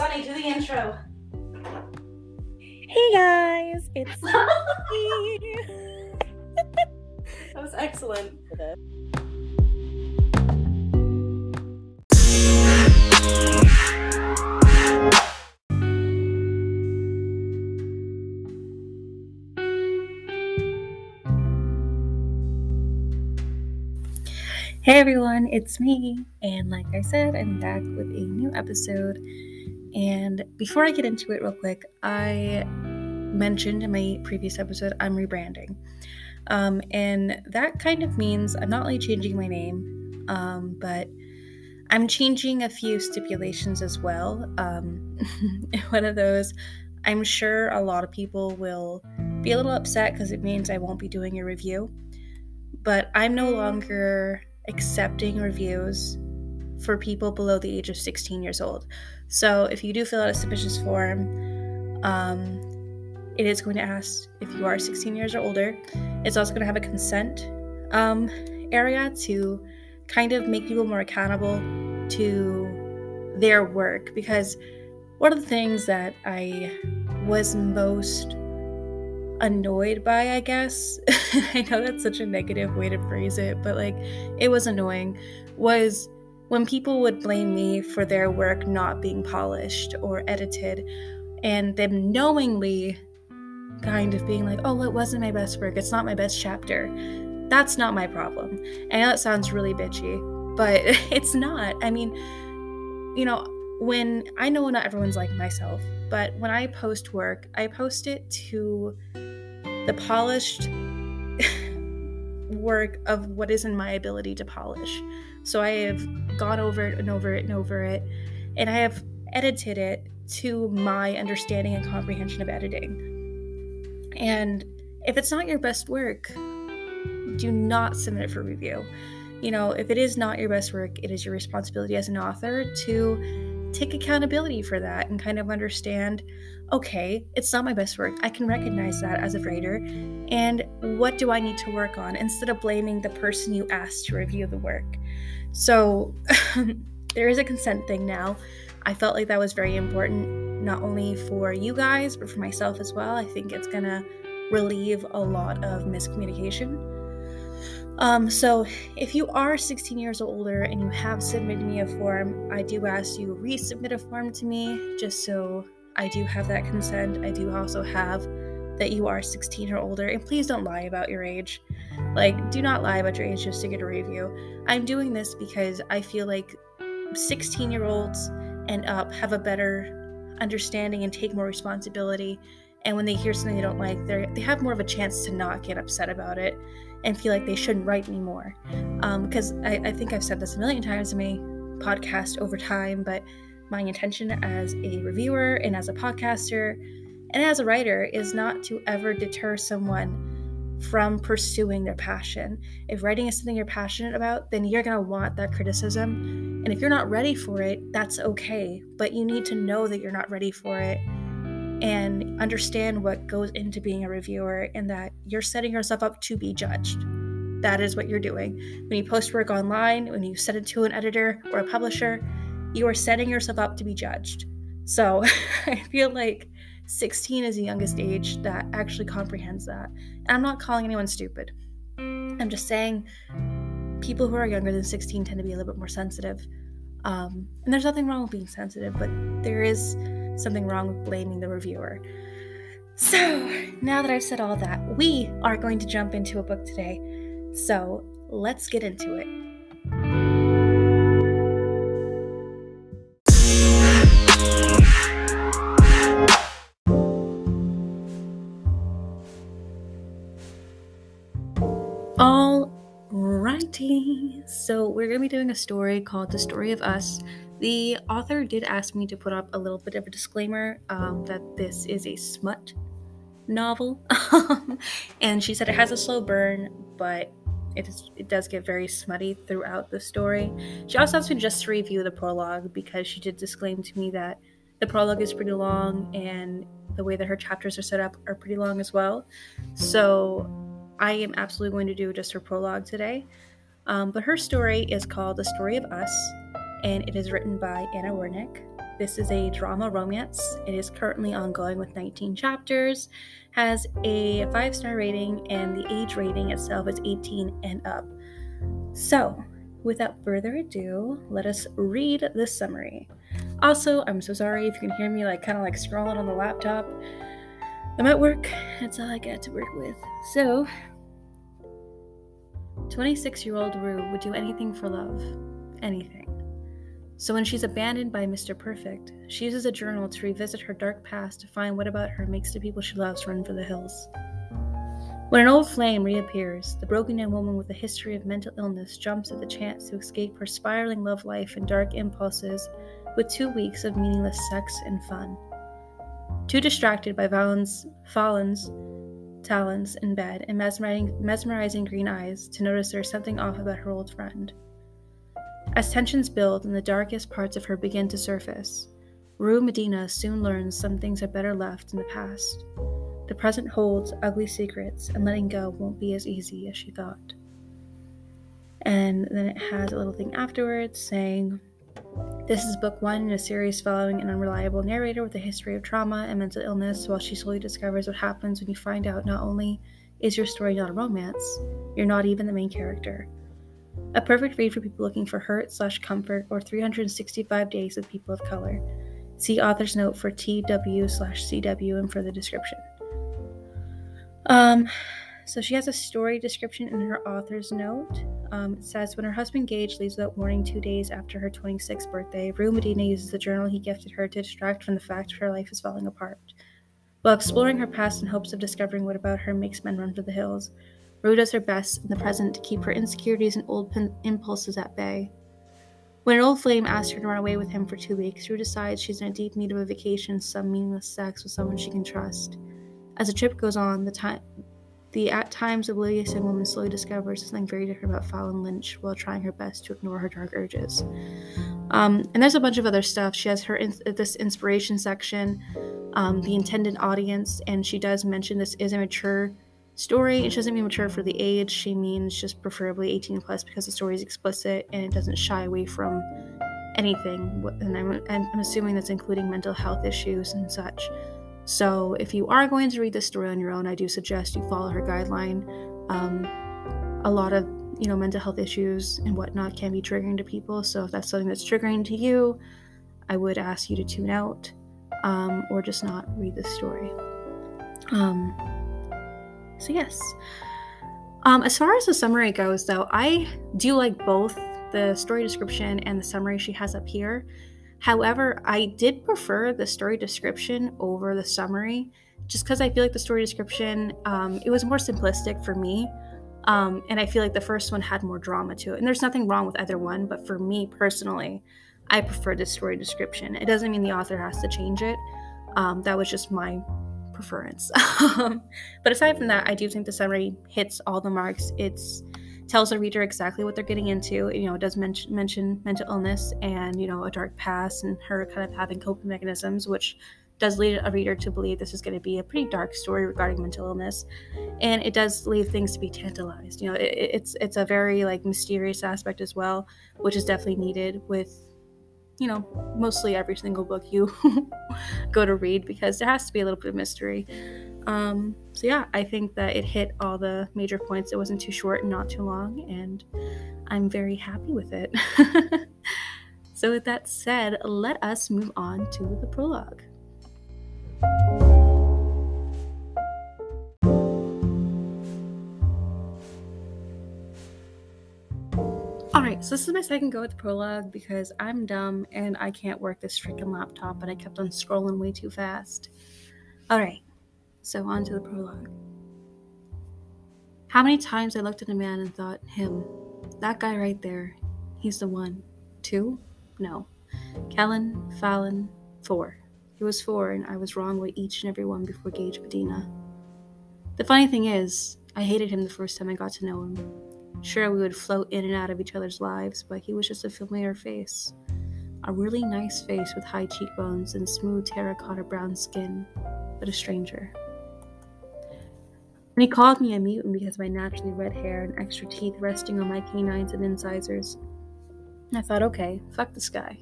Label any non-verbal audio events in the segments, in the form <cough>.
Sunny, do the intro. Hey guys, it's <laughs> me. That was excellent. Hey everyone, it's me. And like I said, I'm back with a new episode. And before I get into it, real quick, I mentioned in my previous episode I'm rebranding. Um, and that kind of means I'm not only changing my name, um, but I'm changing a few stipulations as well. Um, <laughs> one of those, I'm sure a lot of people will be a little upset because it means I won't be doing a review. But I'm no longer accepting reviews for people below the age of 16 years old. So if you do fill out a submissions form, um, it is going to ask if you are 16 years or older. It's also going to have a consent um, area to kind of make people more accountable to their work because one of the things that I was most annoyed by, I guess. <laughs> I know that's such a negative way to phrase it, but like it was annoying was when people would blame me for their work not being polished or edited and them knowingly kind of being like, "Oh, it wasn't my best work. It's not my best chapter." That's not my problem. I know it sounds really bitchy, but <laughs> it's not. I mean, you know, when I know not everyone's like myself, but when I post work, I post it to the polished <laughs> work of what is in my ability to polish. So I have gone over it and over it and over it, and I have edited it to my understanding and comprehension of editing. And if it's not your best work, do not submit it for review. You know, if it is not your best work, it is your responsibility as an author to take accountability for that and kind of understand okay, it's not my best work. I can recognize that as a writer. And what do I need to work on instead of blaming the person you asked to review the work? So <laughs> there is a consent thing now. I felt like that was very important, not only for you guys, but for myself as well. I think it's to relieve a lot of miscommunication. Um, so, if you are 16 years or older and you have submitted me a form, I do ask you resubmit a form to me just so I do have that consent. I do also have that you are 16 or older. And please don't lie about your age. Like, do not lie about your age just to get a review. I'm doing this because I feel like 16 year olds and up have a better understanding and take more responsibility. And when they hear something they don't like, they they have more of a chance to not get upset about it and feel like they shouldn't write anymore. Because um, I, I think I've said this a million times in my podcast over time, but my intention as a reviewer and as a podcaster and as a writer is not to ever deter someone from pursuing their passion. If writing is something you're passionate about, then you're going to want that criticism. And if you're not ready for it, that's okay. But you need to know that you're not ready for it and understand what goes into being a reviewer and that you're setting yourself up to be judged. That is what you're doing. When you post work online, when you send it to an editor or a publisher, you are setting yourself up to be judged. So <laughs> I feel like 16 is the youngest age that actually comprehends that. And I'm not calling anyone stupid. I'm just saying people who are younger than 16 tend to be a little bit more sensitive. Um, and there's nothing wrong with being sensitive, but there is something wrong with blaming the reviewer. So now that I've said all that, we are going to jump into a book today. So let's get into it. Going to be doing a story called The Story of Us. The author did ask me to put up a little bit of a disclaimer um, that this is a smut novel. <laughs> and she said it has a slow burn, but it, is, it does get very smutty throughout the story. She also asked me just to review the prologue because she did disclaim to me that the prologue is pretty long and the way that her chapters are set up are pretty long as well. So I am absolutely going to do just her prologue today. Um, but her story is called The Story of Us, and it is written by Anna Wernick. This is a drama romance. It is currently ongoing with 19 chapters, has a five star rating, and the age rating itself is 18 and up. So, without further ado, let us read the summary. Also, I'm so sorry if you can hear me like kind of like scrolling on the laptop. I'm at work. That's all I got to work with. So, 26 year old Rue would do anything for love. Anything. So when she's abandoned by Mr. Perfect, she uses a journal to revisit her dark past to find what about her makes the people she loves run for the hills. When an old flame reappears, the broken young woman with a history of mental illness jumps at the chance to escape her spiraling love life and dark impulses with two weeks of meaningless sex and fun. Too distracted by Valen's, Fallen's talons in bed and mesmerizing, mesmerizing green eyes to notice there's something off about her old friend. As tensions build and the darkest parts of her begin to surface, Rue Medina soon learns some things are better left in the past. The present holds ugly secrets, and letting go won't be as easy as she thought. And then it has a little thing afterwards saying, This is book one in a series following an unreliable narrator with a history of trauma and mental illness while she slowly discovers what happens when you find out not only is your story not a romance, you're not even the main character. A perfect read for people looking for hurt slash comfort or 365 days with people of color. See author's note for TW slash CW and for the description. Um, so she has a story description in her author's note. Um, says when her husband Gage leaves without warning two days after her 26th birthday, Rue Medina uses the journal he gifted her to distract from the fact that her life is falling apart. While exploring her past in hopes of discovering what about her makes men run for the hills, Rue does her best in the present to keep her insecurities and old pin- impulses at bay. When an old flame asks her to run away with him for two weeks, Rue decides she's in a deep need of a vacation, some meaningless sex with someone she can trust. As the trip goes on, the time the at times oblivious young woman slowly discovers something very different about Fallon Lynch while trying her best to ignore her dark urges. Um, and there's a bunch of other stuff. She has her in- this inspiration section, um, the intended audience, and she does mention this is a mature story. It doesn't mean mature for the age. She means just preferably 18 plus because the story is explicit and it doesn't shy away from anything. And I'm, I'm assuming that's including mental health issues and such. So if you are going to read this story on your own, I do suggest you follow her guideline. Um, a lot of you know mental health issues and whatnot can be triggering to people. So if that's something that's triggering to you, I would ask you to tune out um, or just not read this story. Um, so, yes. Um, as far as the summary goes, though, I do like both the story description and the summary she has up here. However, I did prefer the story description over the summary just because I feel like the story description um, it was more simplistic for me. Um, and I feel like the first one had more drama to it. And there's nothing wrong with either one, but for me personally, I prefer the story description. It doesn't mean the author has to change it. Um, that was just my preference. <laughs> Um, but aside from that, I do think the summary hits all the marks. It's tells the reader exactly what they're getting into. You know, it does mention mention mental illness and you know a dark past and her kind of having coping mechanisms, which does lead a reader to believe this is going to be a pretty dark story regarding mental illness, and it does leave things to be tantalized. You know, it, it's it's a very like mysterious aspect as well, which is definitely needed with you know, mostly every single book you <laughs> go to read because there has to be a little bit of mystery. Um, so, yeah, I think that it hit all the major points. It wasn't too short and not too long, and I'm very happy with it. <laughs> so, with that said, let us move on to the prologue. Alright, so this is my second go at the prologue because I'm dumb and I can't work this freaking laptop and I kept on scrolling way too fast. Alright, so on to the prologue. How many times I looked at a man and thought, him, that guy right there, he's the one. Two? No. Kellen, Fallon, four. He was four, and I was wrong with each and every one before Gage Medina. The funny thing is, I hated him the first time I got to know him. Sure, we would float in and out of each other's lives, but he was just a familiar face. A really nice face with high cheekbones and smooth terracotta brown skin, but a stranger. And he called me a mutant because of my naturally red hair and extra teeth resting on my canines and incisors. And I thought, okay, fuck this guy.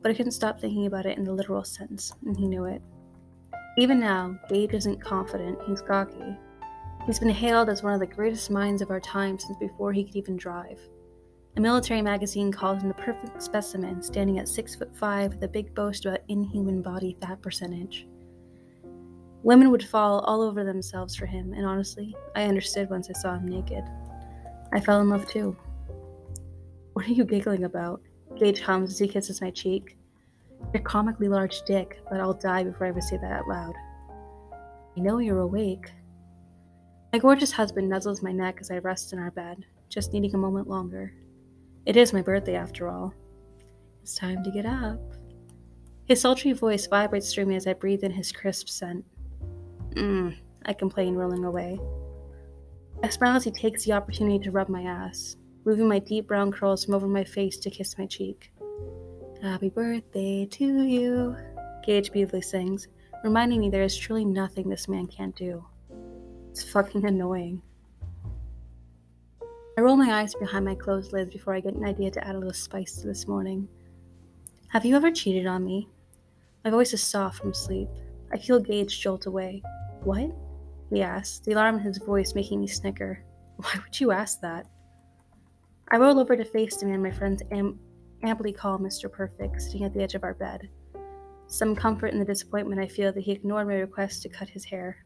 but I couldn't stop thinking about it in the literal sense, and he knew it. Even now, Gage isn't confident, he's cocky. He's been hailed as one of the greatest minds of our time since before he could even drive. A military magazine calls him the perfect specimen, standing at six foot five with a big boast about inhuman body fat percentage. Women would fall all over themselves for him, and honestly, I understood once I saw him naked. I fell in love too. What are you giggling about? Gage hums as he kisses my cheek. Your comically large dick, but I'll die before I ever say that out loud. I know you're awake. My gorgeous husband nuzzles my neck as I rest in our bed, just needing a moment longer. It is my birthday after all. It's time to get up. His sultry voice vibrates through me as I breathe in his crisp scent. Mmm, I complain, rolling away. I smile as he takes the opportunity to rub my ass, moving my deep brown curls from over my face to kiss my cheek. Happy birthday to you, Gage beautifully sings, reminding me there is truly nothing this man can't do. It's fucking annoying. I roll my eyes behind my closed lids before I get an idea to add a little spice to this morning. Have you ever cheated on me? My voice is soft from sleep. I feel Gage jolt away. What? he asked, the alarm in his voice making me snicker. <laughs> Why would you ask that? I roll over to face the man my friends am- amply call Mr. Perfect, sitting at the edge of our bed. Some comfort in the disappointment I feel that he ignored my request to cut his hair.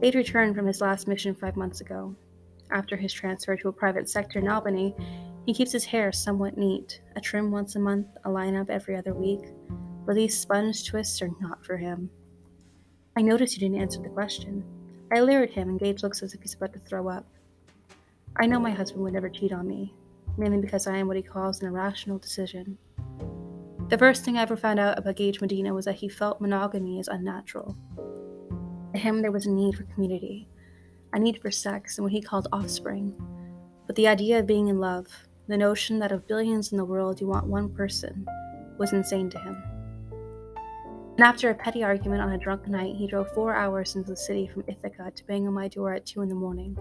They'd returned from his last mission five months ago. After his transfer to a private sector in Albany, he keeps his hair somewhat neat, a trim once a month, a line-up every other week, but these sponge twists are not for him. I notice you didn't answer the question. I leer at him, and Gage looks as if he's about to throw up. I know my husband would never cheat on me, mainly because I am what he calls an irrational decision. The first thing I ever found out about Gage Medina was that he felt monogamy is unnatural. To him, there was a need for community, a need for sex and what he called offspring. But the idea of being in love, the notion that of billions in the world you want one person, was insane to him. And after a petty argument on a drunk night, he drove four hours into the city from Ithaca to bang on my door at two in the morning.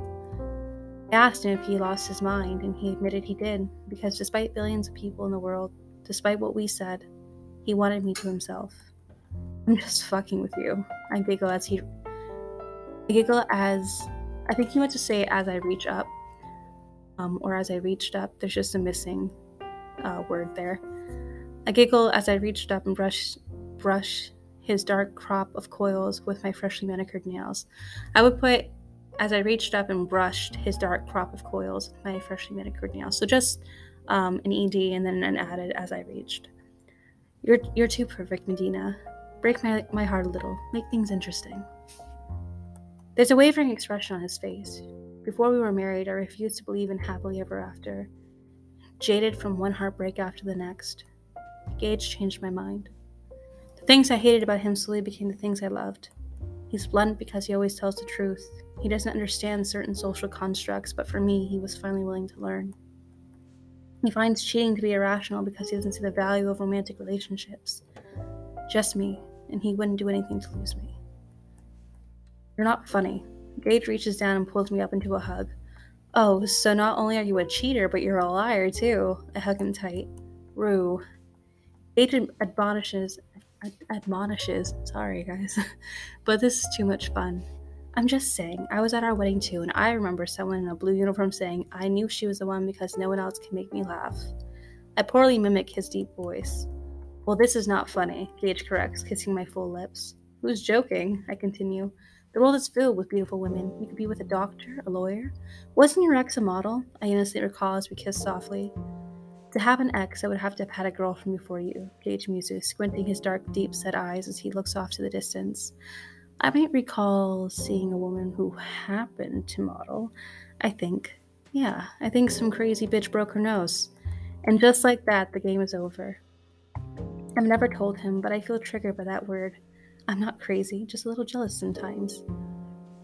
I asked him if he lost his mind, and he admitted he did, because despite billions of people in the world, despite what we said, he wanted me to himself. I'm just fucking with you. I giggle as he. I giggle as. I think he meant to say as I reach up, um, or as I reached up. There's just a missing uh, word there. I giggle as I reached up and brushed brush his dark crop of coils with my freshly manicured nails. I would put as I reached up and brushed his dark crop of coils with my freshly manicured nails. So just um, an ED and then an added as I reached. You're you're too perfect, Medina. Break my, my heart a little. Make things interesting. There's a wavering expression on his face. Before we were married, I refused to believe in happily ever after. Jaded from one heartbreak after the next, Gage changed my mind. Things I hated about him slowly became the things I loved. He's blunt because he always tells the truth. He doesn't understand certain social constructs, but for me, he was finally willing to learn. He finds cheating to be irrational because he doesn't see the value of romantic relationships. Just me, and he wouldn't do anything to lose me. You're not funny. Gage reaches down and pulls me up into a hug. Oh, so not only are you a cheater, but you're a liar too. I hug him tight. Rue. Gage admonishes admonishes. Sorry, guys. <laughs> but this is too much fun. I'm just saying, I was at our wedding too, and I remember someone in a blue uniform saying, I knew she was the one because no one else can make me laugh. I poorly mimic his deep voice. Well, this is not funny, Gage corrects, kissing my full lips. Who's joking? I continue. The world is filled with beautiful women. You could be with a doctor, a lawyer. Wasn't your ex a model? I innocently recall as we kiss softly. To have an ex, I would have to have had a girl from before you, Gage muses, squinting his dark, deep set eyes as he looks off to the distance. I might recall seeing a woman who happened to model. I think. Yeah, I think some crazy bitch broke her nose. And just like that, the game is over. I've never told him, but I feel triggered by that word. I'm not crazy, just a little jealous sometimes.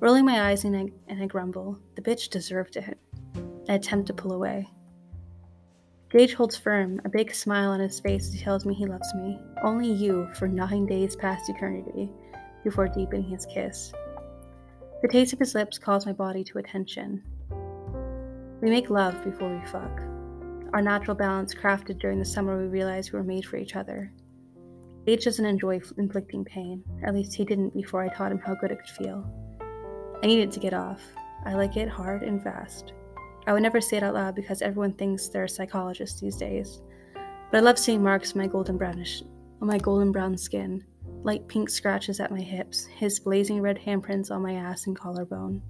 Rolling my eyes and I, and I grumble, the bitch deserved it. I attempt to pull away. Gage holds firm, a big smile on his face as he tells me he loves me. Only you for nine days past eternity, before deepening his kiss. The taste of his lips calls my body to attention. We make love before we fuck. our natural balance crafted during the summer we realized we were made for each other. Gage doesn't enjoy inflicting pain. At least he didn't before I taught him how good it could feel. I needed to get off. I like it hard and fast. I would never say it out loud because everyone thinks they're a psychologist these days. But I love seeing marks on my golden brownish on my golden brown skin, light pink scratches at my hips, his blazing red handprints on my ass and collarbone.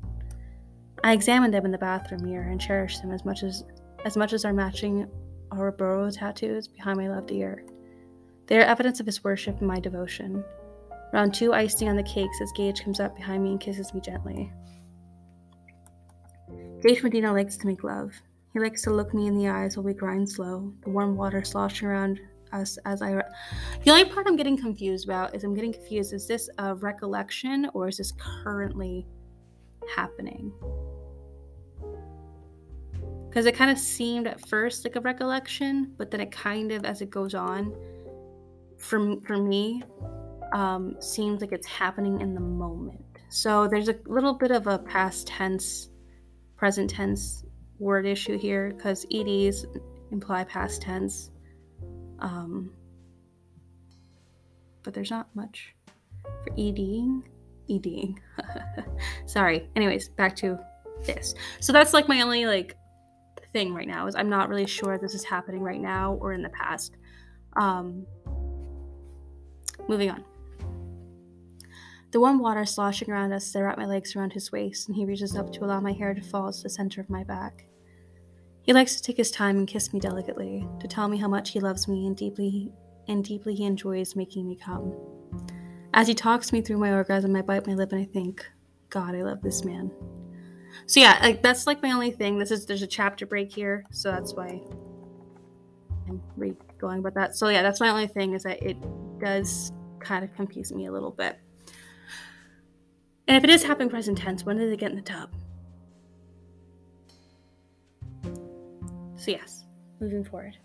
I examined them in the bathroom mirror and cherished them as much as as much as our matching Ouroboros tattoos behind my left ear. They are evidence of his worship and my devotion. Round two icing on the cakes as Gage comes up behind me and kisses me gently. Gage Medina likes to make love. He likes to look me in the eyes while we grind slow, the warm water sloshing around us as I. Re- the only part I'm getting confused about is I'm getting confused is this a recollection or is this currently happening? Because it kind of seemed at first like a recollection, but then it kind of, as it goes on, for, for me, um, seems like it's happening in the moment. So there's a little bit of a past tense, present tense word issue here because EDs imply past tense. Um, but there's not much for EDing. EDing. <laughs> Sorry. Anyways, back to this. So that's like my only like thing right now is I'm not really sure this is happening right now or in the past. Um, moving on. The warm water sloshing around us as I wrap my legs around his waist, and he reaches up to allow my hair to fall to the center of my back. He likes to take his time and kiss me delicately, to tell me how much he loves me and deeply and deeply he enjoys making me come. As he talks me through my orgasm, I bite my lip and I think, God, I love this man. So yeah, like that's like my only thing. This is there's a chapter break here, so that's why I'm re going about that. So yeah, that's my only thing is that it does kind of confuse me a little bit. And if it is happening present tense, when did they get in the tub? So, yes, moving forward.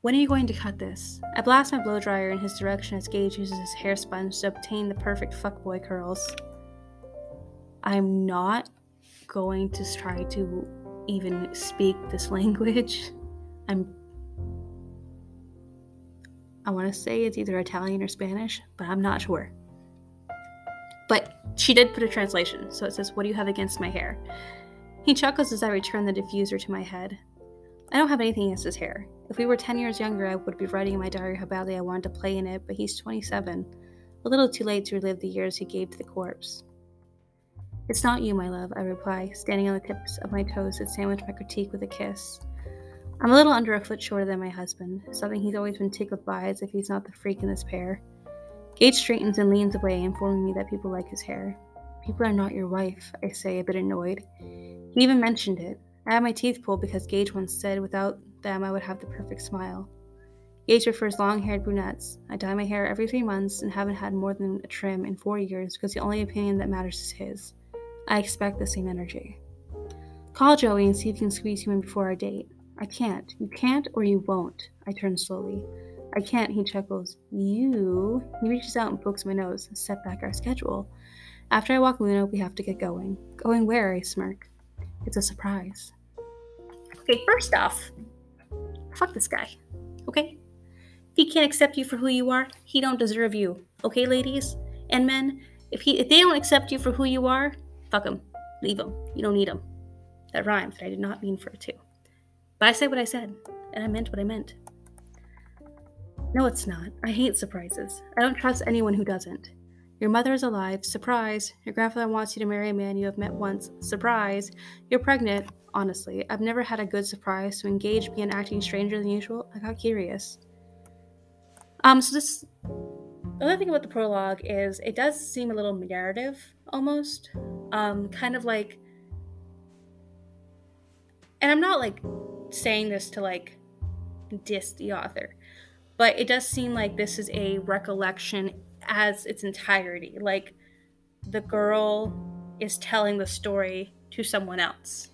When are you going to cut this? I blast my blow dryer in his direction as Gage uses his hair sponge to obtain the perfect fuckboy curls. I'm not going to try to even speak this <laughs> language. I'm I want to say it's either Italian or Spanish, but I'm not sure. But she did put a translation, so it says, What do you have against my hair? He chuckles as I return the diffuser to my head. I don't have anything against his hair. If we were 10 years younger, I would be writing in my diary how badly I wanted to play in it, but he's 27, a little too late to relive the years he gave to the corpse. It's not you, my love, I reply, standing on the tips of my toes to sandwich my critique with a kiss. I'm a little under a foot shorter than my husband, something he's always been tickled by as if he's not the freak in this pair. Gage straightens and leans away, informing me that people like his hair. People are not your wife, I say, a bit annoyed. He even mentioned it. I had my teeth pulled because Gage once said without them I would have the perfect smile. Gage prefers long haired brunettes. I dye my hair every three months and haven't had more than a trim in four years because the only opinion that matters is his. I expect the same energy. Call Joey and see if you can squeeze him in before our date. I can't. You can't or you won't. I turn slowly. I can't, he chuckles. You? He reaches out and pokes my nose set back our schedule. After I walk Luna, we have to get going. Going where? I smirk. It's a surprise. Okay, first off, fuck this guy. Okay? If he can't accept you for who you are, he don't deserve you. Okay, ladies and men? If he if they don't accept you for who you are, fuck him. Leave him. You don't need him. That rhymes, but I did not mean for it to. But I said what I said, and I meant what I meant. No, it's not. I hate surprises. I don't trust anyone who doesn't. Your mother is alive. Surprise. Your grandfather wants you to marry a man you have met once. Surprise. You're pregnant. Honestly, I've never had a good surprise, so engage began acting stranger than usual. I got curious. Um, so this the other thing about the prologue is it does seem a little narrative almost. Um, kind of like and I'm not like saying this to like diss the author, but it does seem like this is a recollection as its entirety. Like the girl is telling the story to someone else.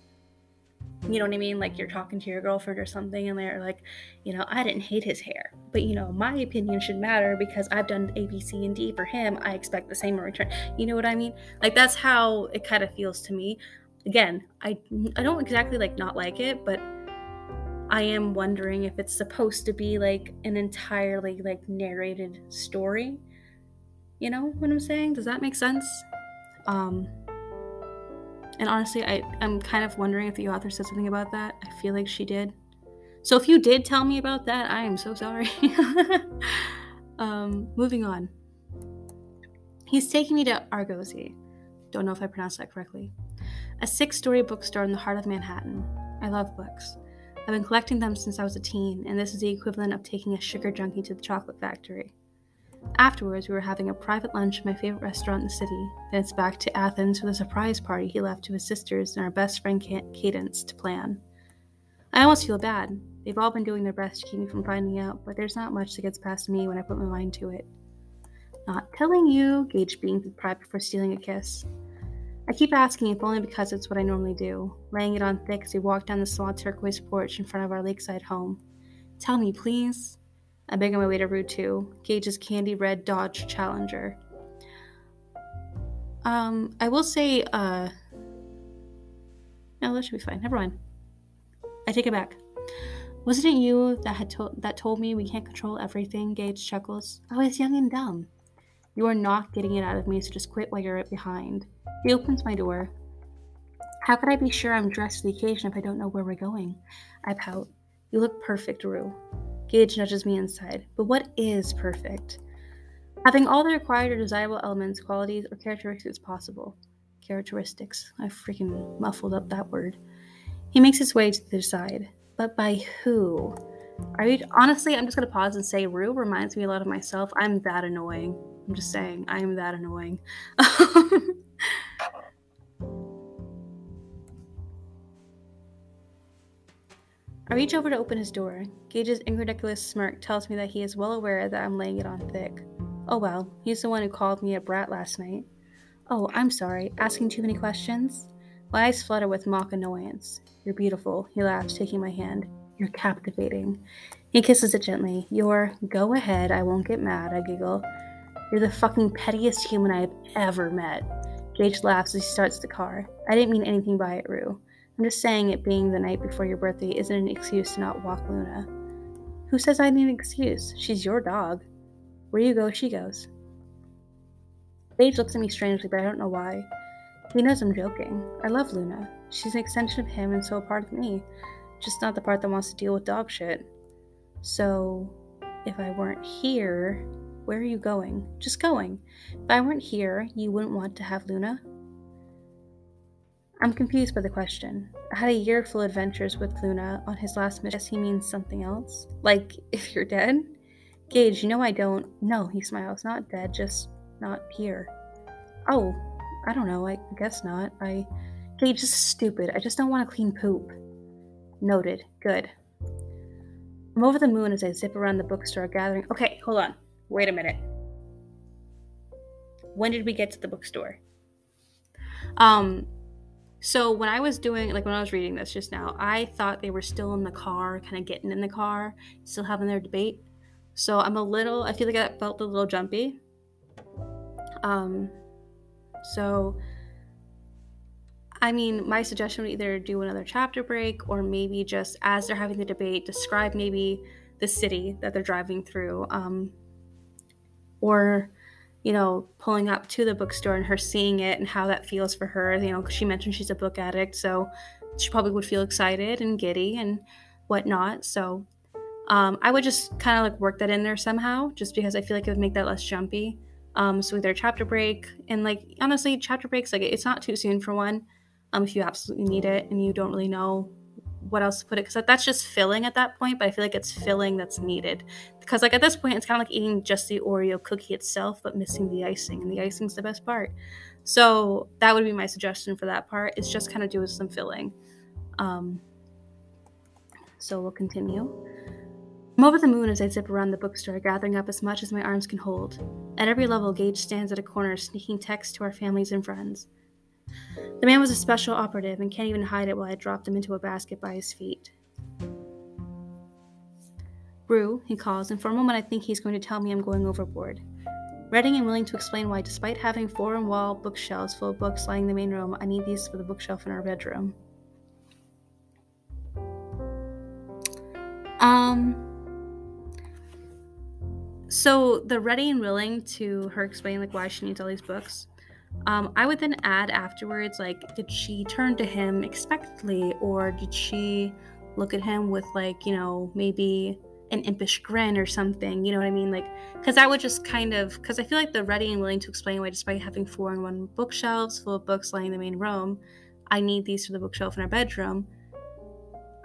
You know what I mean? Like you're talking to your girlfriend or something, and they're like, you know, I didn't hate his hair, but you know, my opinion should matter because I've done A, B, C, and D for him. I expect the same in return. You know what I mean? Like that's how it kind of feels to me. Again, I I don't exactly like not like it, but I am wondering if it's supposed to be like an entirely like narrated story. You know what I'm saying? Does that make sense? Um and honestly, I, I'm kind of wondering if the author said something about that. I feel like she did. So if you did tell me about that, I am so sorry. <laughs> um, moving on. He's taking me to Argosy. Don't know if I pronounced that correctly. A six story bookstore in the heart of Manhattan. I love books. I've been collecting them since I was a teen, and this is the equivalent of taking a sugar junkie to the chocolate factory. Afterwards, we were having a private lunch at my favorite restaurant in the city. Then it's back to Athens for the surprise party he left to his sisters and our best friend Cadence to plan. I almost feel bad. They've all been doing their best to keep me from finding out, but there's not much that gets past me when I put my mind to it. Not telling you, Gage with pride before stealing a kiss. I keep asking if only because it's what I normally do, laying it on thick as we walk down the small turquoise porch in front of our lakeside home. Tell me, please. I beg on my way to Route 2, Gage's candy red Dodge Challenger. Um, I will say, uh, no, that should be fine. Never mind. I take it back. Wasn't it you that had to- that told me we can't control everything? Gage chuckles. I was young and dumb. You are not getting it out of me, so just quit while you're right behind. He opens my door. How could I be sure I'm dressed for the occasion if I don't know where we're going? I pout. You look perfect, Rue. Gage nudges me inside. But what is perfect? Having all the required or desirable elements, qualities, or characteristics possible. Characteristics. I freaking muffled up that word. He makes his way to the side. But by who? Are you honestly? I'm just gonna pause and say Rue reminds me a lot of myself. I'm that annoying. I'm just saying, I am that annoying. <laughs> I reach over to open his door. Gage's incredulous smirk tells me that he is well aware that I'm laying it on thick. Oh well, he's the one who called me a brat last night. Oh, I'm sorry, asking too many questions? My eyes flutter with mock annoyance. You're beautiful, he laughs, taking my hand. You're captivating. He kisses it gently. You're, go ahead, I won't get mad, I giggle. You're the fucking pettiest human I have ever met. Gage laughs as he starts the car. I didn't mean anything by it, Rue. I'm just saying it being the night before your birthday isn't an excuse to not walk Luna. Who says I need an excuse? She's your dog. Where you go, she goes. Gage looks at me strangely, but I don't know why. He knows I'm joking. I love Luna. She's an extension of him and so a part of me. Just not the part that wants to deal with dog shit. So, if I weren't here, where are you going? Just going. If I weren't here, you wouldn't want to have Luna? I'm confused by the question. I had a year full of adventures with Luna on his last mission. Guess he means something else? Like, <laughs> if you're dead? Gage, you know I don't. No, he smiles. Not dead, just not here. Oh, I don't know. I guess not. I. Gage is stupid. I just don't want to clean poop. Noted. Good. I'm over the moon as I zip around the bookstore gathering. Okay, hold on. Wait a minute. When did we get to the bookstore? Um, so when I was doing, like when I was reading this just now, I thought they were still in the car, kind of getting in the car, still having their debate. So I'm a little, I feel like I felt a little jumpy. Um, so, I mean, my suggestion would either do another chapter break or maybe just as they're having the debate, describe maybe the city that they're driving through. Um, or you know, pulling up to the bookstore and her seeing it and how that feels for her. You know, she mentioned she's a book addict, so she probably would feel excited and giddy and whatnot. So um, I would just kind of like work that in there somehow, just because I feel like it would make that less jumpy. Um, so either chapter break and like honestly, chapter breaks like it's not too soon for one. Um, if you absolutely need it and you don't really know what else to put it because that's just filling at that point but i feel like it's filling that's needed because like at this point it's kind of like eating just the oreo cookie itself but missing the icing and the icing's the best part so that would be my suggestion for that part it's just kind of do some filling um, so we'll continue I'm over the moon as I zip around the bookstore, gathering up as much as my arms can hold. At every level, Gage stands at a corner, sneaking texts to our families and friends. The man was a special operative and can't even hide it while I dropped him into a basket by his feet. Rue, he calls, and for a moment I think he's going to tell me I'm going overboard. Ready and willing to explain why, despite having four wall bookshelves full of books lining in the main room, I need these for the bookshelf in our bedroom. Um. So the ready and willing to her explain like why she needs all these books. Um, I would then add afterwards, like, did she turn to him expectantly, or did she look at him with like, you know, maybe an impish grin or something? You know what I mean? Like, because I would just kind of, because I feel like the ready and willing to explain why, despite having four in one bookshelves full of books lining the main room, I need these for the bookshelf in our bedroom.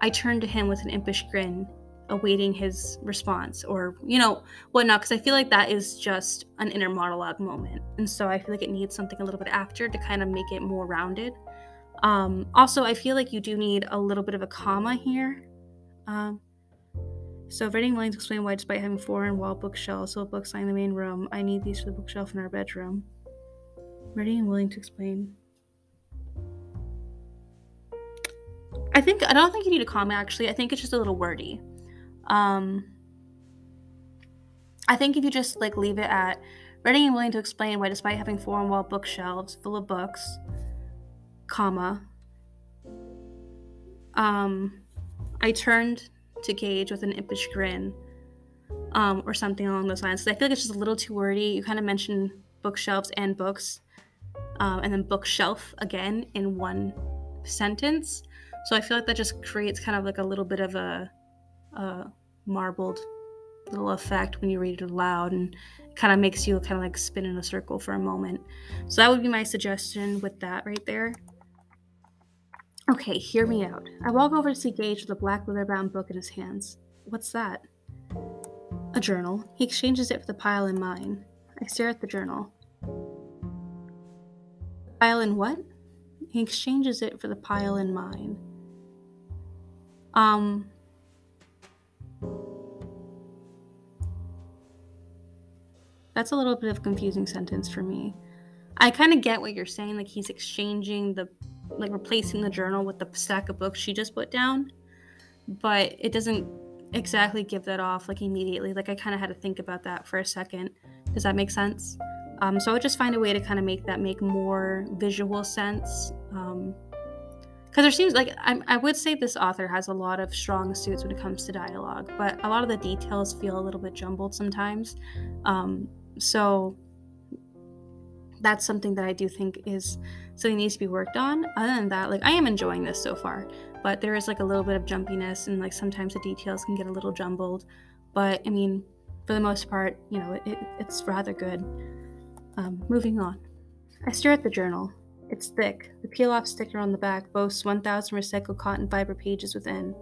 I turned to him with an impish grin awaiting his response or you know whatnot because i feel like that is just an inner monologue moment. And so i feel like it needs something a little bit after to kind of make it more rounded. Um, also i feel like you do need a little bit of a comma here. Um, so reading lines explain why despite having four in wall bookshelves of books in the main room i need these for the bookshelf in our bedroom. Ready and willing to explain. I think I don't think you need a comma actually. I think it's just a little wordy. Um, I think if you just like leave it at ready and willing to explain why, despite having four on wall bookshelves full of books, comma, um, I turned to Gage with an impish grin, um, or something along those lines. Because I feel like it's just a little too wordy. You kind of mentioned bookshelves and books, um, and then bookshelf again in one sentence. So I feel like that just creates kind of like a little bit of a uh, marbled little effect when you read it aloud and kind of makes you kind of like spin in a circle for a moment. So that would be my suggestion with that right there. Okay, hear me out. I walk over to see Gage with a black leather bound book in his hands. What's that? A journal. He exchanges it for the pile in mine. I stare at the journal. Pile in what? He exchanges it for the pile in mine. Um, That's a little bit of a confusing sentence for me. I kind of get what you're saying, like he's exchanging the, like replacing the journal with the stack of books she just put down, but it doesn't exactly give that off like immediately. Like I kind of had to think about that for a second. Does that make sense? Um, so I would just find a way to kind of make that make more visual sense. Um, because there seems like I, I, would say this author has a lot of strong suits when it comes to dialogue, but a lot of the details feel a little bit jumbled sometimes. Um, so that's something that I do think is something needs to be worked on. Other than that, like I am enjoying this so far, but there is like a little bit of jumpiness and like sometimes the details can get a little jumbled. But I mean, for the most part, you know, it, it's rather good. Um, moving on. I stare at the journal. It's thick. The peel off sticker on the back boasts 1,000 recycled cotton fiber pages within.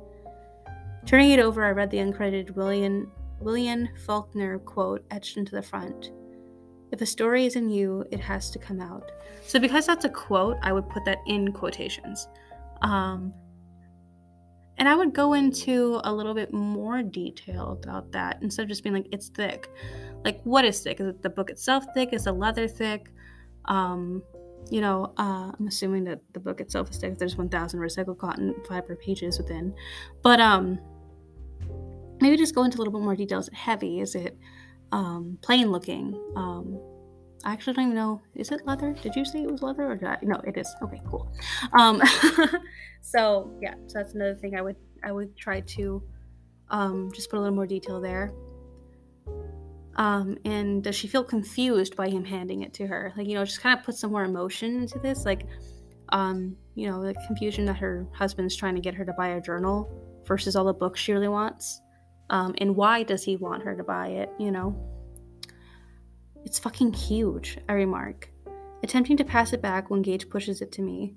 Turning it over, I read the uncredited William William Faulkner quote etched into the front. If a story is in you, it has to come out. So, because that's a quote, I would put that in quotations. Um, and I would go into a little bit more detail about that instead of just being like, it's thick. Like, what is thick? Is it the book itself thick? Is the leather thick? Um, you know, uh, I'm assuming that the book itself is thick. There's 1,000 recycled cotton fiber pages within. But, um, maybe just go into a little bit more detail. Is it heavy? Is it um, plain looking? Um, I actually don't even know. Is it leather? Did you say it was leather or did I? No, it is. Okay, cool. Um, <laughs> so yeah, so that's another thing I would I would try to um, just put a little more detail there. Um, and does she feel confused by him handing it to her? Like you know, just kind of put some more emotion into this. Like, um, you know, the confusion that her husband's trying to get her to buy a journal versus all the books she really wants. Um, and why does he want her to buy it, you know? It's fucking huge, I remark, attempting to pass it back when Gage pushes it to me.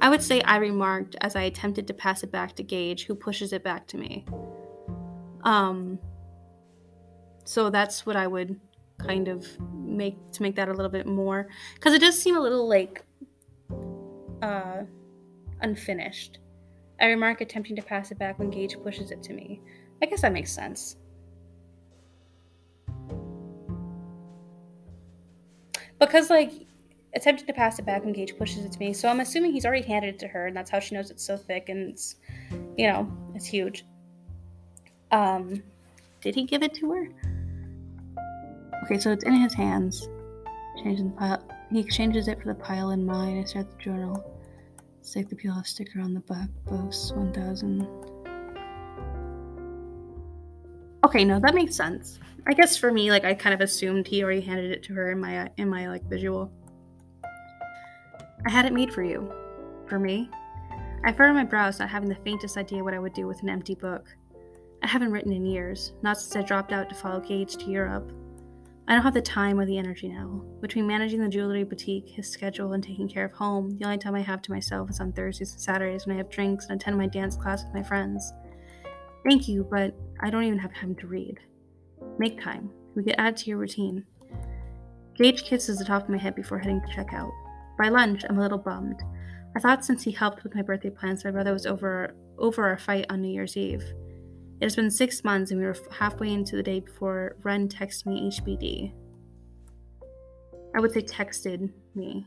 I would say I remarked as I attempted to pass it back to Gage, who pushes it back to me. Um, so that's what I would kind of make to make that a little bit more because it does seem a little like uh unfinished I remark, attempting to pass it back when Gage pushes it to me. I guess that makes sense. Because, like, attempting to pass it back when Gage pushes it to me, so I'm assuming he's already handed it to her, and that's how she knows it's so thick and it's, you know, it's huge. Um, did he give it to her? Okay, so it's in his hands. Changing the pile. He exchanges it for the pile in mine. I start the journal. Stick the peel off sticker on the back post 1000. Okay, no, that makes sense. I guess for me, like I kind of assumed he already handed it to her in my in my like visual. I had it made for you. For me. I furrowed my brows, not having the faintest idea what I would do with an empty book. I haven't written in years, not since I dropped out to follow Gage to Europe. I don't have the time or the energy now. Between managing the jewelry boutique, his schedule, and taking care of home, the only time I have to myself is on Thursdays and Saturdays when I have drinks and attend my dance class with my friends. Thank you, but I don't even have time to read. Make time. We get add to your routine. Gage kisses the top of my head before heading to check out. By lunch, I'm a little bummed. I thought since he helped with my birthday plans, my brother was over over our fight on New Year's Eve. It has been six months, and we were halfway into the day before Ren texted me HBD. I would say texted me.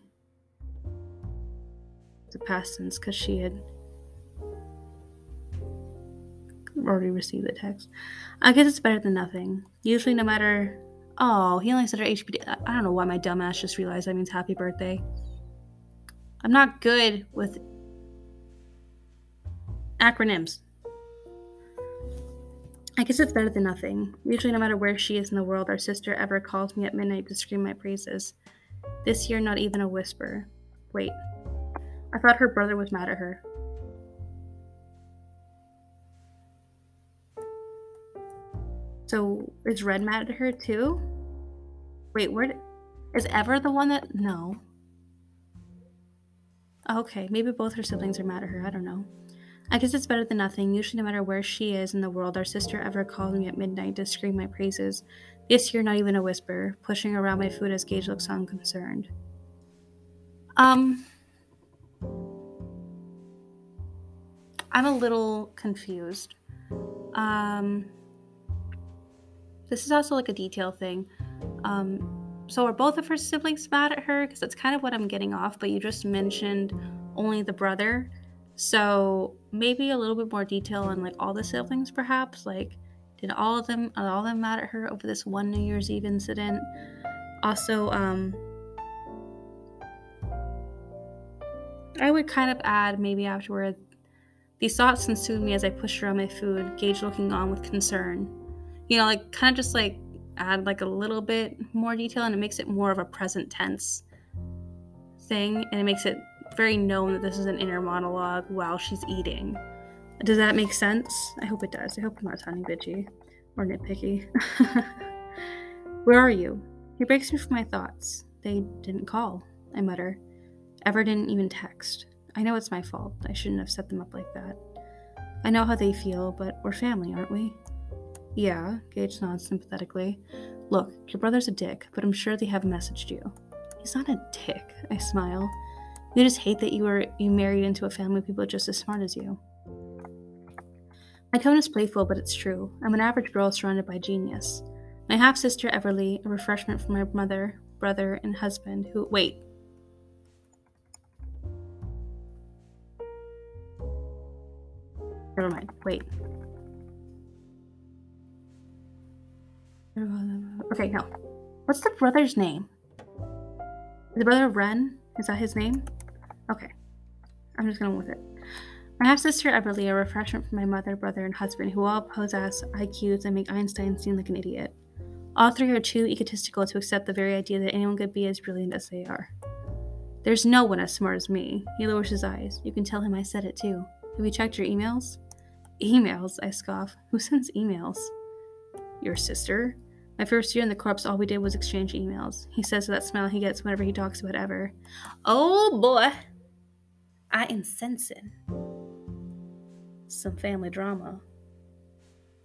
The past tense because she had already received the text. I guess it's better than nothing. Usually, no matter. Oh, he only said her HBD. I don't know why my dumbass just realized that means happy birthday. I'm not good with acronyms. I guess it's better than nothing. Usually, no matter where she is in the world, our sister ever calls me at midnight to scream my praises. This year, not even a whisper. Wait. I thought her brother was mad at her. So, is Ren mad at her too? Wait, where is Ever the one that. No. Okay, maybe both her siblings are mad at her. I don't know. I guess it's better than nothing. Usually, no matter where she is in the world, our sister ever calls me at midnight to scream my praises. This year, not even a whisper, pushing around my food as Gage looks unconcerned. Um, I'm a little confused. Um, this is also like a detail thing. Um, so are both of her siblings mad at her? Because that's kind of what I'm getting off. But you just mentioned only the brother. So maybe a little bit more detail on like all the siblings, perhaps. Like, did all of them all of them mad at her over this one New Year's Eve incident? Also, um, I would kind of add maybe afterward. These thoughts consumed me as I pushed around my food, Gage looking on with concern. You know, like kind of just like add like a little bit more detail, and it makes it more of a present tense thing, and it makes it very known that this is an inner monologue while she's eating. Does that make sense? I hope it does. I hope I'm not sounding bitchy or nitpicky. <laughs> Where are you? He breaks me from my thoughts. They didn't call, I mutter. Ever didn't even text. I know it's my fault. I shouldn't have set them up like that. I know how they feel, but we're family, aren't we? Yeah, Gage nods sympathetically. Look, your brother's a dick, but I'm sure they have messaged you. He's not a dick, I smile. You just hate that you were you married into a family of people just as smart as you. My tone is playful, but it's true. I'm an average girl surrounded by genius. My half sister Everly, a refreshment from my mother, brother, and husband, who wait. Never mind. Wait. Okay, no. What's the brother's name? The brother Ren? Is that his name? Okay. I'm just going to with it. My half sister Everly, a refreshment from my mother, brother, and husband, who all possess IQs and make Einstein seem like an idiot. All three are too egotistical to accept the very idea that anyone could be as brilliant as they are. There's no one as smart as me. He lowers his eyes. You can tell him I said it too. Have you checked your emails? Emails, I scoff. Who sends emails? Your sister? My first year in the corps, all we did was exchange emails. He says that smile he gets whenever he talks about Ever. Oh boy! I am sensing some family drama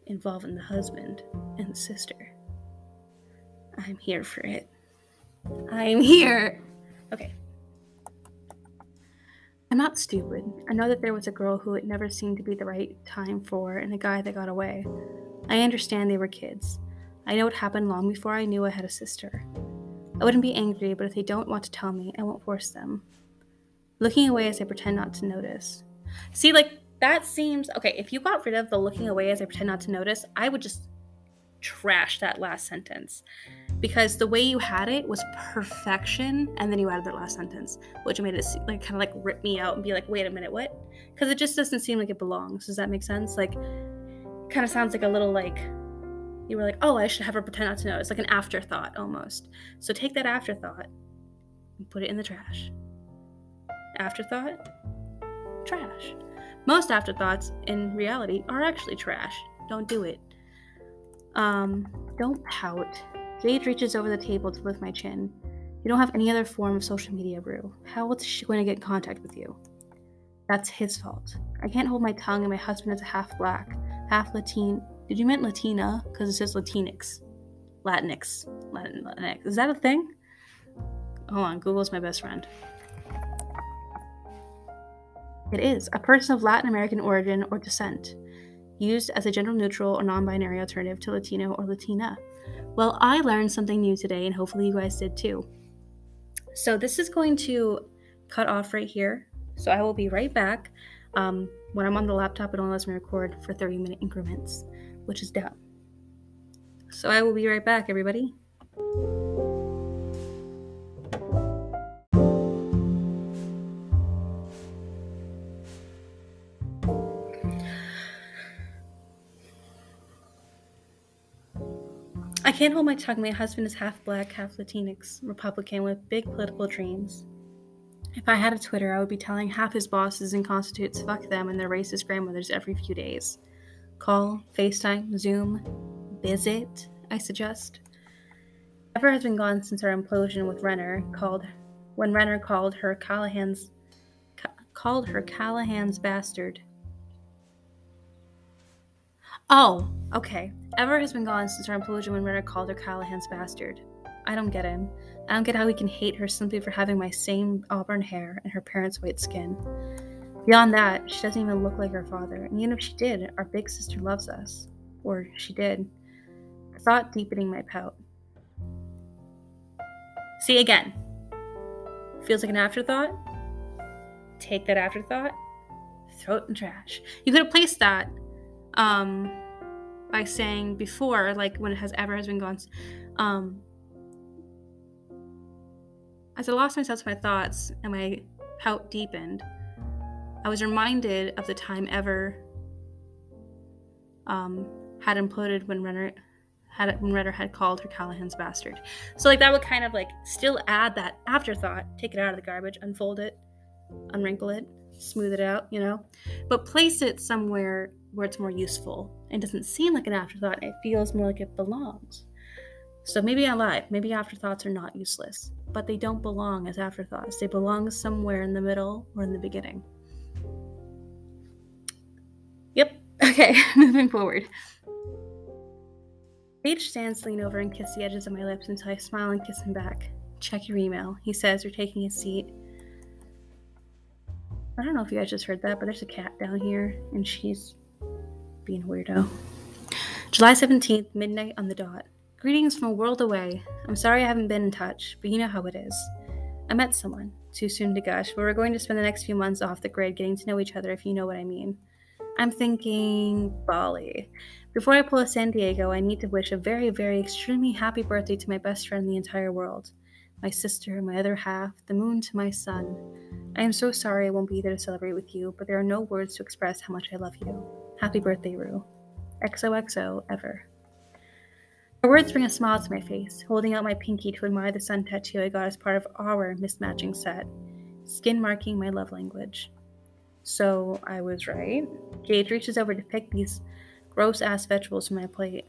involving the husband and the sister. I'm here for it. I'm here. Okay. I'm not stupid. I know that there was a girl who it never seemed to be the right time for and a guy that got away. I understand they were kids. I know it happened long before I knew I had a sister. I wouldn't be angry, but if they don't want to tell me, I won't force them looking away as I pretend not to notice. See, like, that seems okay. If you got rid of the looking away as I pretend not to notice, I would just trash that last sentence. because the way you had it was perfection and then you added that last sentence which made it like kind of like rip me out and be like wait a minute what because it just doesn't seem like it belongs does that make sense like kind of sounds like a little like you were like oh i should have her pretend not to know it's like an afterthought almost so take that afterthought and put it in the trash afterthought trash most afterthoughts in reality are actually trash don't do it um don't pout Jade reaches over the table to lift my chin. You don't have any other form of social media, Rue. How is she going to get in contact with you? That's his fault. I can't hold my tongue, and my husband is a half black, half Latin. Did you mean Latina? Because it says Latinx. Latinx. Latin, Latinx. Is that a thing? Hold on, Google's my best friend. It is a person of Latin American origin or descent, used as a gender neutral or non binary alternative to Latino or Latina. Well, I learned something new today, and hopefully you guys did too. So this is going to cut off right here. So I will be right back. Um, when I'm on the laptop, it only lets me record for 30 minute increments, which is doubt. So I will be right back, everybody. I can't hold my tongue. My husband is half black, half Latinx, Republican with big political dreams. If I had a Twitter, I would be telling half his bosses and constitutes fuck them and their racist grandmothers every few days. Call, FaceTime, Zoom, visit, I suggest. Ever has been gone since our implosion with Renner called when Renner called her Callahan's ca- called her Callahan's bastard. Oh, okay. Ever has been gone since our implosion when Renner called her Callahan's bastard. I don't get him. I don't get how he can hate her simply for having my same auburn hair and her parents' white skin. Beyond that, she doesn't even look like her father, and even if she did, our big sister loves us. Or she did. The thought deepening my pout. See again. Feels like an afterthought? Take that afterthought, throw it in trash. You could have placed that um, by saying before, like when it has ever has been gone, um, as I lost myself to my thoughts and my pout deepened, I was reminded of the time ever um, had imploded when Renner had when Renner had called her Callahan's bastard. So like that would kind of like still add that afterthought, take it out of the garbage, unfold it, unwrinkle it, smooth it out, you know, but place it somewhere where it's more useful. It doesn't seem like an afterthought, it feels more like it belongs. So maybe I lied. Maybe afterthoughts are not useless, but they don't belong as afterthoughts. They belong somewhere in the middle or in the beginning. Okay, <laughs> moving forward. Gage stands lean over and kiss the edges of my lips until I smile and kiss him back. Check your email, he says, you're taking a seat. I don't know if you guys just heard that, but there's a cat down here, and she's being a weirdo. July 17th, midnight on the dot. Greetings from a world away. I'm sorry I haven't been in touch, but you know how it is. I met someone, too soon to gush, but we're going to spend the next few months off the grid getting to know each other if you know what I mean. I'm thinking Bali. Before I pull to San Diego, I need to wish a very, very extremely happy birthday to my best friend in the entire world. My sister, my other half, the moon to my sun. I am so sorry I won't be there to celebrate with you, but there are no words to express how much I love you. Happy birthday, Rue. XOXO ever. Her words bring a smile to my face, holding out my pinky to admire the sun tattoo I got as part of our mismatching set, skin marking my love language. So I was right. Gage reaches over to pick these gross ass vegetables from my plate.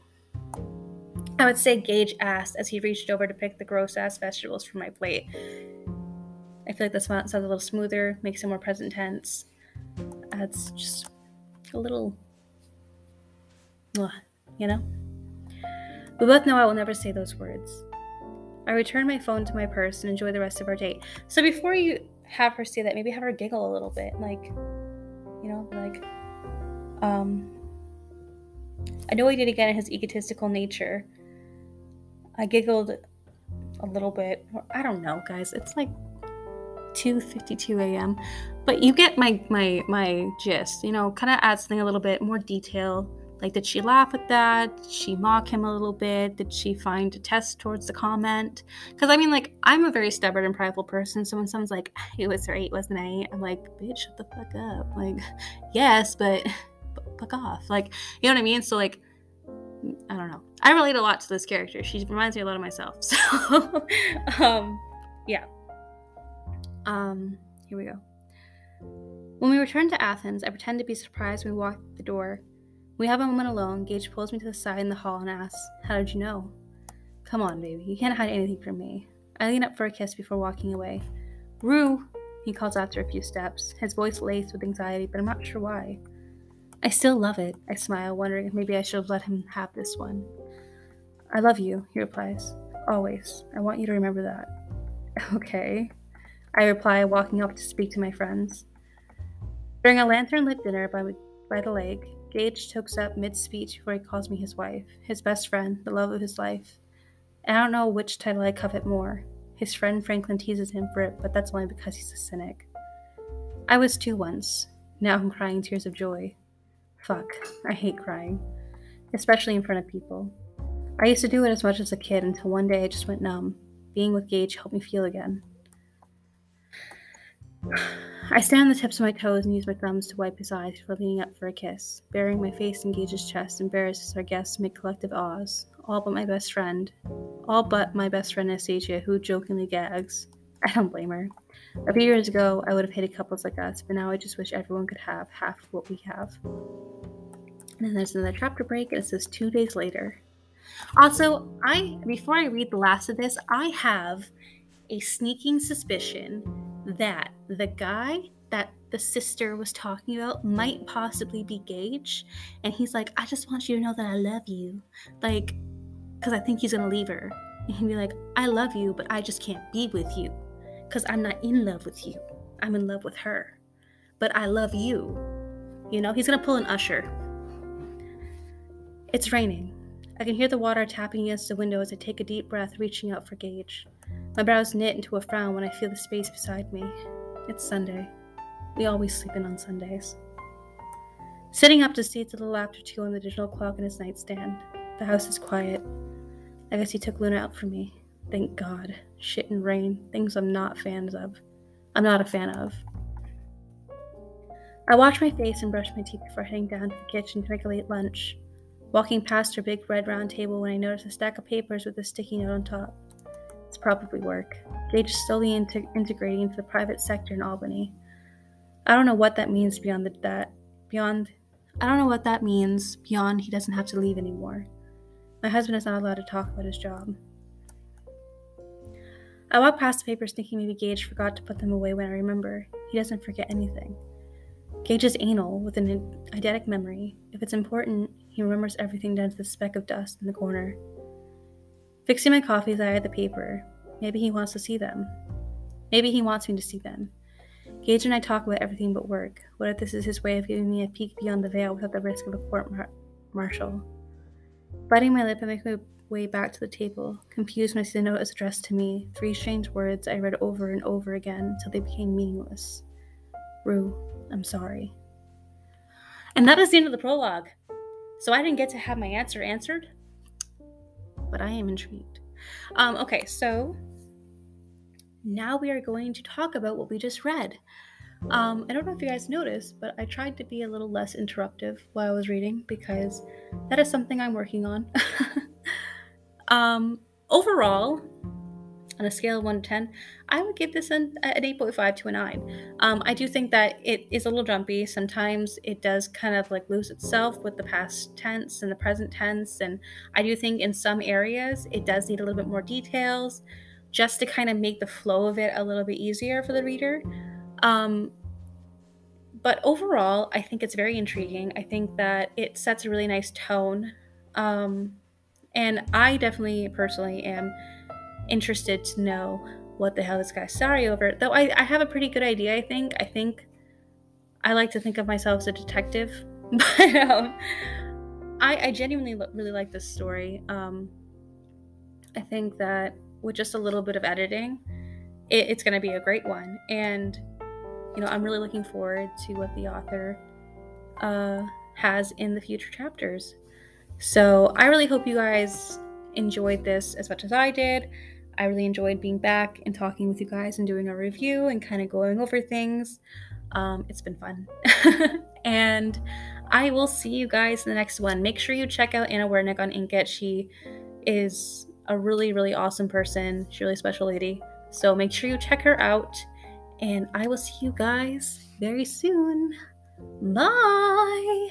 I would say Gage asked as he reached over to pick the gross ass vegetables from my plate. I feel like this sounds a little smoother, makes it more present tense, adds just a little you know? We both know I will never say those words. I return my phone to my purse and enjoy the rest of our date. So before you have her say that, maybe have her giggle a little bit. Like, you know, like, um, I know he did again in his egotistical nature. I giggled a little bit. I don't know, guys. It's like 2:52 a.m. But you get my my my gist. You know, kind of add something a little bit more detail Like, did she laugh at that? Did she mock him a little bit? Did she find a test towards the comment? Because I mean, like, I'm a very stubborn and prideful person. So when someone's like, <laughs> it was right, wasn't I? I'm like, bitch, shut the fuck up. Like, <laughs> yes, <laughs> but fuck off. Like, you know what I mean? So, like, I don't know. I relate a lot to this character. She reminds me a lot of myself. So, um, yeah. Um, here we go. When we returned to Athens, I pretend to be surprised when we walked the door. We have a moment alone. Gage pulls me to the side in the hall and asks, How did you know? Come on, baby. You can't hide anything from me. I lean up for a kiss before walking away. Rue, he calls after a few steps, his voice laced with anxiety, but I'm not sure why. I still love it, I smile, wondering if maybe I should have let him have this one. I love you, he replies. Always. I want you to remember that. <laughs> Okay. I reply, walking up to speak to my friends. During a lantern lit dinner by, by the lake, Gage chokes up mid speech before he calls me his wife, his best friend, the love of his life. And I don't know which title I covet more. His friend Franklin teases him for it, but that's only because he's a cynic. I was too once. Now I'm crying tears of joy. Fuck, I hate crying, especially in front of people. I used to do it as much as a kid until one day I just went numb. Being with Gage helped me feel again. <sighs> <sighs> I stand on the tips of my toes and use my thumbs to wipe his eyes before leaning up for a kiss, burying my face in Gage's chest, embarrassed as our guests make collective awes. All but my best friend. All but my best friend Anastasia, who jokingly gags. I don't blame her. A few years ago, I would have hated couples like us, but now I just wish everyone could have half of what we have. And then there's another chapter break, and it says two days later. Also, I before I read the last of this, I have a sneaking suspicion that the guy that the sister was talking about might possibly be Gage. And he's like, I just want you to know that I love you. Like, because I think he's going to leave her. And he'd be like, I love you, but I just can't be with you. Because I'm not in love with you. I'm in love with her. But I love you. You know, he's going to pull an usher. It's raining. I can hear the water tapping against the window as I take a deep breath, reaching out for Gage. My brows knit into a frown when I feel the space beside me. It's Sunday. We always sleep in on Sundays. Sitting up to see it's a little after two on the digital clock in his nightstand. The house is quiet. I guess he took Luna out for me. Thank God. Shit and rain, things I'm not fans of. I'm not a fan of. I wash my face and brush my teeth before heading down to the kitchen to make a late lunch. Walking past her big red round table when I notice a stack of papers with a sticky note on top. It's probably work. Gage is slowly integrating into the private sector in Albany. I don't know what that means beyond the, that beyond I don't know what that means beyond he doesn't have to leave anymore. My husband is not allowed to talk about his job. I walk past the papers thinking maybe Gage forgot to put them away when I remember. He doesn't forget anything. Gage is anal with an eidetic memory. If it's important, he remembers everything down to the speck of dust in the corner. Fixing my coffee I eye the paper. Maybe he wants to see them. Maybe he wants me to see them. Gage and I talk about everything but work. What if this is his way of giving me a peek beyond the veil without the risk of a court mar- martial? Biting my lip, I make my way back to the table, confused when I see the note is addressed to me. Three strange words I read over and over again until they became meaningless. Rue, I'm sorry. And that is the end of the prologue. So I didn't get to have my answer answered but I am intrigued. Um, okay, so now we are going to talk about what we just read. Um, I don't know if you guys noticed, but I tried to be a little less interruptive while I was reading because that is something I'm working on. <laughs> um, overall, on a scale of 1 to 10, I would give this an, an 8.5 to a 9. Um, I do think that it is a little jumpy. Sometimes it does kind of like lose itself with the past tense and the present tense. And I do think in some areas it does need a little bit more details just to kind of make the flow of it a little bit easier for the reader. Um, but overall, I think it's very intriguing. I think that it sets a really nice tone. Um, and I definitely personally am interested to know what the hell this guy's sorry over. Though I, I have a pretty good idea, I think. I think I like to think of myself as a detective, <laughs> but um, I, I genuinely lo- really like this story. Um, I think that with just a little bit of editing, it, it's going to be a great one. And, you know, I'm really looking forward to what the author uh, has in the future chapters. So I really hope you guys enjoyed this as much as I did. I really enjoyed being back and talking with you guys and doing a review and kind of going over things. Um, it's been fun. <laughs> and I will see you guys in the next one. Make sure you check out Anna Wernick on Inkitt. She is a really, really awesome person. She's a really special lady. So make sure you check her out. And I will see you guys very soon. Bye.